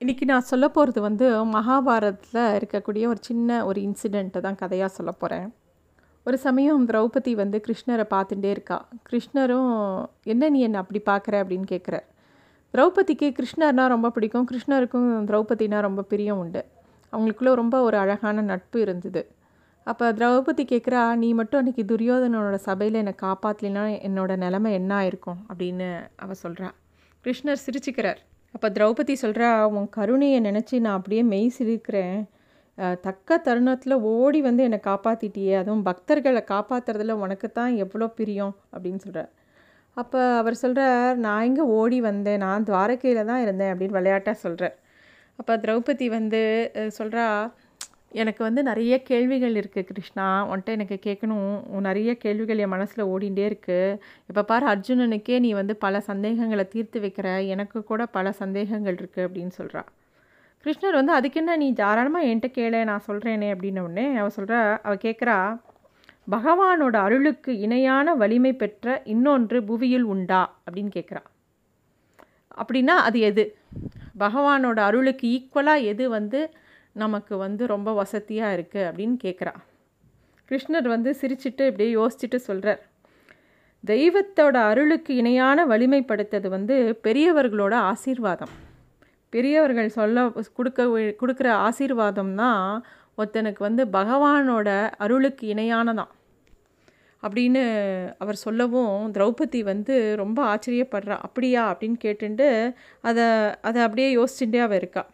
இன்றைக்கி நான் சொல்ல போகிறது வந்து மகாபாரதத்தில் இருக்கக்கூடிய ஒரு சின்ன ஒரு இன்சிடெண்ட்டை தான் கதையாக சொல்ல போகிறேன் ஒரு சமயம் திரௌபதி வந்து கிருஷ்ணரை பார்த்துட்டே இருக்கா. கிருஷ்ணரும் என்ன நீ என்னை அப்படி பார்க்குற? அப்படின்னு கேட்குறார் திரௌபதிக்கு கிருஷ்ணர்னா ரொம்ப பிடிக்கும். கிருஷ்ணருக்கும் திரௌபதினா ரொம்ப பிரியம் உண்டு. அவங்களுக்குள்ள ரொம்ப ஒரு அழகான நட்பு இருந்தது. அப்போ திரௌபதி கேட்குறா நீ மட்டும் அன்றைக்கி துரியோதனோட சபையில் என்னை காப்பாற்றலைன்னா என்னோடய நிலமை என்ன ஆயிருக்கும்? அப்படின்னு அவள் சொல்கிறா கிருஷ்ணர் சிரிச்சுக்கிறார். அப்போ திரௌபதி சொல்கிறா உன் கருணையை நினச்சி நான் அப்படியே மெய் சிரிக்கிறேன் தக்க தருணத்தில் ஓடி வந்து என்னை காப்பாற்றிட்டியே அதுவும் பக்தர்களை காப்பாற்றுறதுல உனக்கு தான் எவ்வளோ பிரியம் அப்படின்னு சொல்கிறார் அப்போ அவர் சொல்கிறார் நான் இங்கே ஓடி வந்தேன்? நான் துவாரகையில் தான் இருந்தேன் அப்படின்னு விளையாட்டாக சொல்கிறார் அப்போ திரௌபதி வந்து சொல்கிறா எனக்கு வந்து நிறைய கேள்விகள் இருக்குது கிருஷ்ணா. உன்ட்ட எனக்கு கேட்கணும். உன் நிறைய கேள்விகள் என் மனசில் ஓடிண்டே இருக்குது இப்போ பாரு அர்ஜுனனுக்கே நீ வந்து பல சந்தேகங்களை தீர்த்து வைக்கிற. எனக்கு கூட பல சந்தேகங்கள் இருக்குது அப்படின்னு சொல்கிறா கிருஷ்ணர் வந்து அதுக்கு என்ன நீ தாராளமாக என்கிட்ட கேளு நான் சொல்கிறேனே அப்படின்ன உடனே அவள் சொல்கிறா அவள் கேட்குறா பகவானோட அருளுக்கு இணையான வலிமை பெற்ற இன்னொன்று புவியில் உண்டா? அப்படின்னு கேட்குறா அப்படின்னா அது எது? பகவானோட அருளுக்கு ஈக்குவலாக எது வந்து நமக்கு வந்து ரொம்ப வசதியாக இருக்குது அப்படின்னு கேட்குறா கிருஷ்ணர் வந்து சிரிச்சிட்டு இப்படியே யோசிச்சுட்டு சொல்கிறார் தெய்வத்தோட அருளுக்கு இணையான வலிமைப்படுத்தது வந்து பெரியவர்களோட ஆசீர்வாதம். பெரியவர்கள் சொல்ல கொடுக்க கொடுக்குற ஆசீர்வாதம் தான் ஒருத்தனுக்கு வந்து பகவானோட அருளுக்கு இணையானதான். அப்படின்னு அவர் சொல்லவும் திரௌபதி வந்து ரொம்ப ஆச்சரியப்படுறா. அப்படியா? அப்படின்னு கேட்டுட்டு அதை அதை அப்படியே யோசிச்சுட்டே அவள் இருக்கா.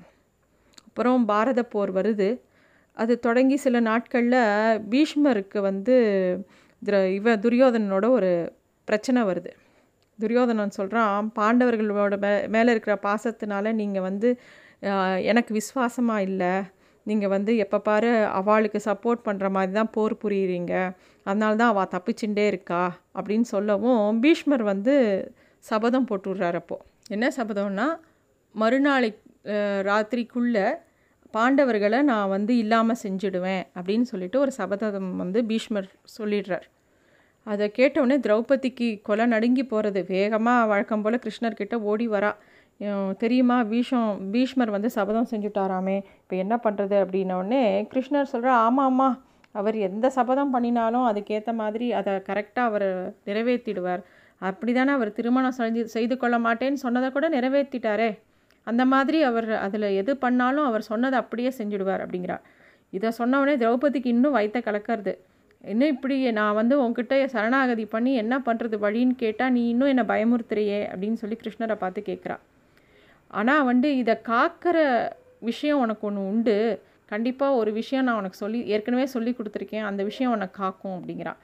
அப்புறம் பாரத போர் வருது. அது தொடங்கி சில நாட்களில் பீஷ்மருக்கு வந்து திர இவ துரியோதனனோட ஒரு பிரச்சனை வருது. துரியோதனன் சொல்கிறான் பாண்டவர்களோட மே மேலே இருக்கிற பாசத்தினால நீங்கள் வந்து எனக்கு விசுவாசமாக இல்லை. நீங்கள் வந்து எப்போ பாரு அவளுக்கு சப்போர்ட் பண்ணுற மாதிரி தான் போர் புரியுறீங்க. அதனால தான் அவள் தப்பிச்சுட்டே இருக்கா. அப்படின்னு சொல்லவும் பீஷ்மர் வந்து சபதம் போட்டுடுறார் அப்போது என்ன சபதம்னா மறுநாளை ராத்திரிக்குள்ளே பாண்டவர்களை நான் வந்து இல்லாமல் செஞ்சிடுவேன் அப்படின்னு சொல்லிட்டு ஒரு சபதம் வந்து பீஷ்மர் சொல்லிடுறார். அதை கேட்டவுடனே திரௌபதிக்கு கொலை நடுங்கி போகிறது வேகமாக வழக்கம் போல் கிருஷ்ணர்கிட்ட ஓடி வரா. தெரியுமா பீஷம் பீஷ்மர் வந்து சபதம் செஞ்சுட்டாராமே இப்போ என்ன பண்ணுறது அப்படின்னோடனே கிருஷ்ணர் சொல்கிறா ஆமாம் ஆமாம் அவர் எந்த சபதம் பண்ணினாலும் அதுக்கேற்ற மாதிரி அதை கரெக்டாக அவர் நிறைவேற்றிடுவார் அப்படி தானே அவர் திருமணம் செஞ்சு செய்து கொள்ள மாட்டேன்னு சொன்னதை கூட நிறைவேற்றிட்டாரே அந்த மாதிரி அவர் அதில் எது பண்ணாலும் அவர் சொன்னதை அப்படியே செஞ்சுடுவார் அப்படிங்கிறார். இதை சொன்னவொடனே திரௌபதிக்கு இன்னும் வயிற்ற கலக்கிறது. இன்னும் இப்படி நான் வந்து உன்கிட்ட சரணாகதி பண்ணி என்ன பண்ணுறது வழின்னு கேட்டால் நீ இன்னும் என்னை பயமுறுத்துறியே அப்படின்னு சொல்லி கிருஷ்ணரை பார்த்து கேட்குறா ஆனால் வந்து இதை காக்கிற விஷயம் உனக்கு ஒன்று உண்டு. கண்டிப்பாக ஒரு விஷயம் நான் உனக்கு சொல்லி ஏற்கனவே சொல்லி கொடுத்துருக்கேன். அந்த விஷயம் உனக்கு காக்கும் அப்படிங்கிறா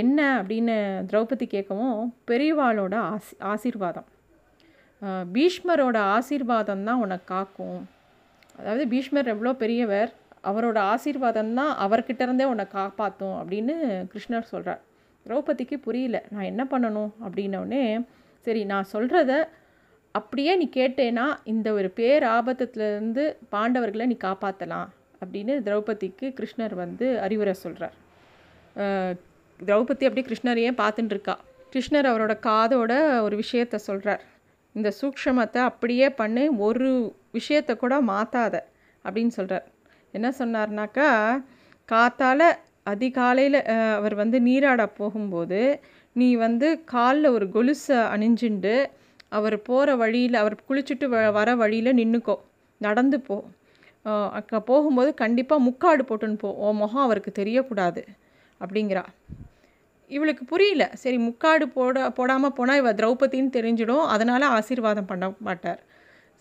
என்ன அப்படின்னு திரௌபதி கேட்கவும் பெரியவாளோட ஆசி ஆசீர்வாதம். பீஷ்மரோட ஆசீர்வாதம் தான் உனக்கு காக்கும். அதாவது பீஷ்மர் எவ்வளோ பெரியவர் அவரோட ஆசீர்வாதம் தான் அவர்கிட்ட இருந்தே உன்னை காப்பாற்றும் அப்படின்னு கிருஷ்ணர் சொல்கிறார் திரௌபதிக்கு புரியல நான் என்ன பண்ணணும் அப்படின்னோடனே சரி நான் சொல்கிறத அப்படியே நீ கேட்டேன்னா இந்த ஒரு பேர் ஆபத்துலேருந்து பாண்டவர்களை நீ காப்பாற்றலாம் அப்படின்னு திரௌபதிக்கு கிருஷ்ணர் வந்து அறிவுரை சொல்கிறார் திரௌபதி அப்படியே கிருஷ்ணரையே பார்த்துட்டுருக்கா கிருஷ்ணர் அவரோட காதோட ஒரு விஷயத்த சொல்கிறார் இந்த சூக்ஷமத்தை அப்படியே பண்ணு ஒரு விஷயத்தை கூட மாற்றாத அப்படின்னு சொல்கிறார் என்ன சொன்னார்னாக்கா காத்தால் அதிகாலையில் அவர் வந்து நீராட போகும்போது நீ வந்து காலில் ஒரு கொலுசை அணிஞ்சுண்டு அவர் போகிற வழியில் அவர் குளிச்சுட்டு வ வர வழியில் நின்றுக்கோ நடந்து போ. அக்கா போகும்போது கண்டிப்பாக முக்காடு போட்டுன்னு போ. ஓ முகம் அவருக்கு தெரியக்கூடாது அப்படிங்கிறா இவளுக்கு புரியல. சரி முக்காடு போட போடாமல் போனால் இவள் திரௌபதின்னு தெரிஞ்சிடும். அதனால் ஆசீர்வாதம் பண்ண மாட்டார்.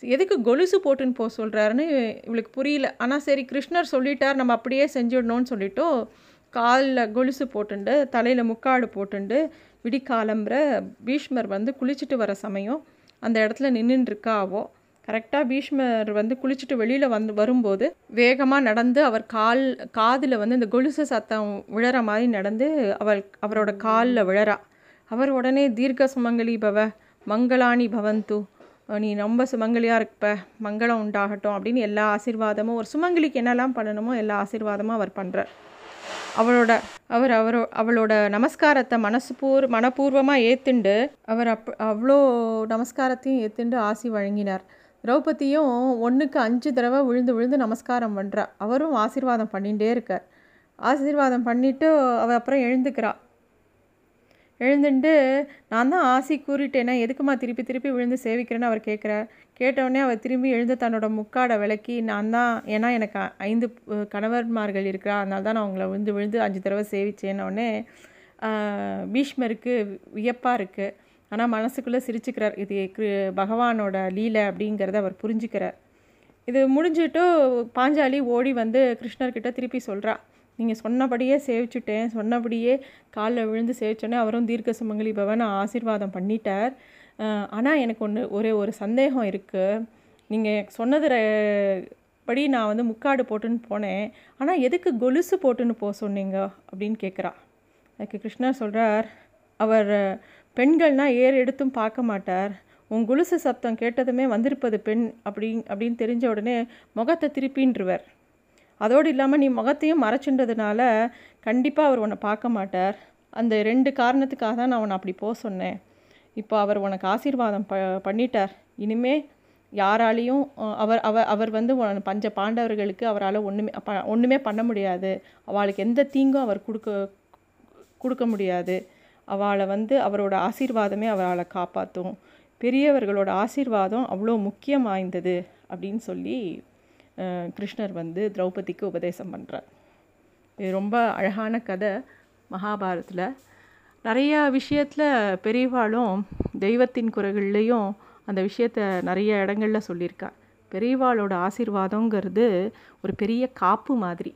எதுக்கு கொலுசு போட்டுன்னு போக சொல்கிறாருன்னு இவளுக்கு புரியல. ஆனால் சரி கிருஷ்ணர் சொல்லிட்டார் நம்ம அப்படியே செஞ்சிடணும்னு சொல்லிட்டு காலில் கொலுசு போட்டுண்டு தலையில் முக்காடு போட்டுண்டு விடிக்காலம்புற பீஷ்மர் வந்து குளிச்சுட்டு வர சமயம் அந்த இடத்துல நின்றுருக்காவோ கரெக்டாக பீஷ்மர் வந்து குளிச்சுட்டு வெளியில் வந்து வரும்போது வேகமாக நடந்து அவர் கால் காதில் வந்து இந்த கொலுசு சத்தம் விழற மாதிரி நடந்து அவள் அவரோட காலில் விழறா. அவர் உடனே தீர்க்க சுமங்கலி பவ மங்களாணி பவந்து நீ ரொம்ப சுமங்கலியாக இருப்ப மங்களம் உண்டாகட்டும் அப்படின்னு எல்லா ஆசீர்வாதமும் ஒரு சுமங்கலிக்கு என்னெல்லாம் பண்ணணுமோ எல்லா ஆசீர்வாதமும் அவர் பண்ணுறார் அவளோட அவர் அவரோ அவளோட நமஸ்காரத்தை மனசு பூர் மனப்பூர்வமாக ஏற்றுண்டு அவர் அப் அவ்வளோ நமஸ்காரத்தையும் ஏற்றுண்டு ஆசி வழங்கினார். திரௌபதியும் ஒன்றுக்கு அஞ்சு தடவை விழுந்து விழுந்து நமஸ்காரம் பண்ணுறா அவரும் ஆசீர்வாதம் பண்ணிகிட்டே இருக்கார். ஆசீர்வாதம் பண்ணிவிட்டு அவள் அப்புறம் எழுந்துக்கிறா. எழுந்துட்டு நான் தான் ஆசி கூறிட்டேனே எதுக்குமா திருப்பி திருப்பி விழுந்து சேவிக்கிறேன்னு அவர் கேட்குறார் கேட்டவுடனே அவர் திரும்பி எழுந்து தன்னோட முக்காடை விளக்கி நான் தான் ஏன்னா எனக்கு ஐந்து கணவர்மார்கள் இருக்கிறா அதனால தான் நான் அவங்கள விழுந்து விழுந்து அஞ்சு தடவை சேவிச்சேன்னொடனே பீஷ்மருக்கு வியப்பாக இருக்குது ஆனால் மனசுக்குள்ளே சிரிச்சுக்கிறார். இது பகவானோட லீலை அப்படிங்கிறத அவர் புரிஞ்சுக்கிறார். இது முடிஞ்சுட்டு பாஞ்சாலி ஓடி வந்து கிருஷ்ணர்கிட்ட திருப்பி சொல்கிறா நீங்கள் சொன்னபடியே சேவிச்சுட்டேன். சொன்னபடியே காலில் விழுந்து சேவிச்சோன்னே அவரும் தீர்க்க சுமங்கலி பவன் ஆசீர்வாதம் பண்ணிட்டார். ஆனால் எனக்கு ஒன்று ஒரே ஒரு சந்தேகம் இருக்குது நீங்கள் சொன்னது படி நான் வந்து முக்காடு போட்டுன்னு போனேன். ஆனால் எதுக்கு கொலுசு போட்டுன்னு போக சொன்னீங்க? அப்படின்னு கேட்குறா அதுக்கு கிருஷ்ணர் சொல்கிறார் அவர் பெண்கள்னால் ஏறு எடுத்தும் பார்க்க மாட்டார். உன் குலுசு சப்தம் கேட்டதுமே வந்திருப்பது பெண் அப்படி அப்படின்னு தெரிஞ்ச உடனே முகத்தை திருப்பின்றுவர். அதோடு இல்லாமல் நீ முகத்தையும் மறைச்சின்றதுனால கண்டிப்பாக அவர் உன்னை பார்க்க மாட்டார். அந்த ரெண்டு காரணத்துக்காக தான் நான் உன்னை அப்படி போக சொன்னேன். இப்போ அவர் உனக்கு ஆசீர்வாதம் ப பண்ணிட்டார். இனிமே யாராலையும் அவர் அவர் அவர் வந்து பஞ்ச பாண்டவர்களுக்கு அவரால் ஒன்றுமே ப ஒன்றுமே பண்ண முடியாது. அவளுக்கு எந்த தீங்கும் அவர் கொடுக்க கொடுக்க முடியாது. அவளை வந்து அவரோட ஆசீர்வாதமே அவளை காப்பாற்றும் பெரியவர்களோட ஆசீர்வாதம் அவ்வளோ முக்கியம் வாய்ந்தது அப்படின்னு சொல்லி கிருஷ்ணர் வந்து திரௌபதிக்கு உபதேசம் பண்ணுறார் இது ரொம்ப அழகான கதை மகாபாரத்தில் நிறையா விஷயத்தில் பெரியவாளும் தெய்வத்தின் குறைகள்லேயும் அந்த விஷயத்த நிறைய இடங்களில் சொல்லியிருக்கா. பெரியவாளோட ஆசீர்வாதங்கிறது ஒரு பெரிய காப்பு மாதிரி.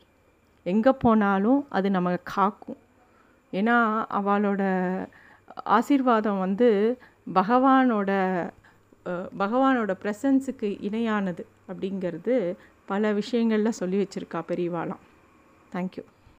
எங்கே போனாலும் அது நம்ம காக்கும். ஏன்னா அவளோட ஆசீர்வாதம் வந்து பகவானோட பகவானோட ப்ரெசன்ஸுக்கு இணையானது அப்படிங்கிறது பல விஷயங்களில் சொல்லி வச்சுருக்கா பெரியவாளாம் தேங்க்யூ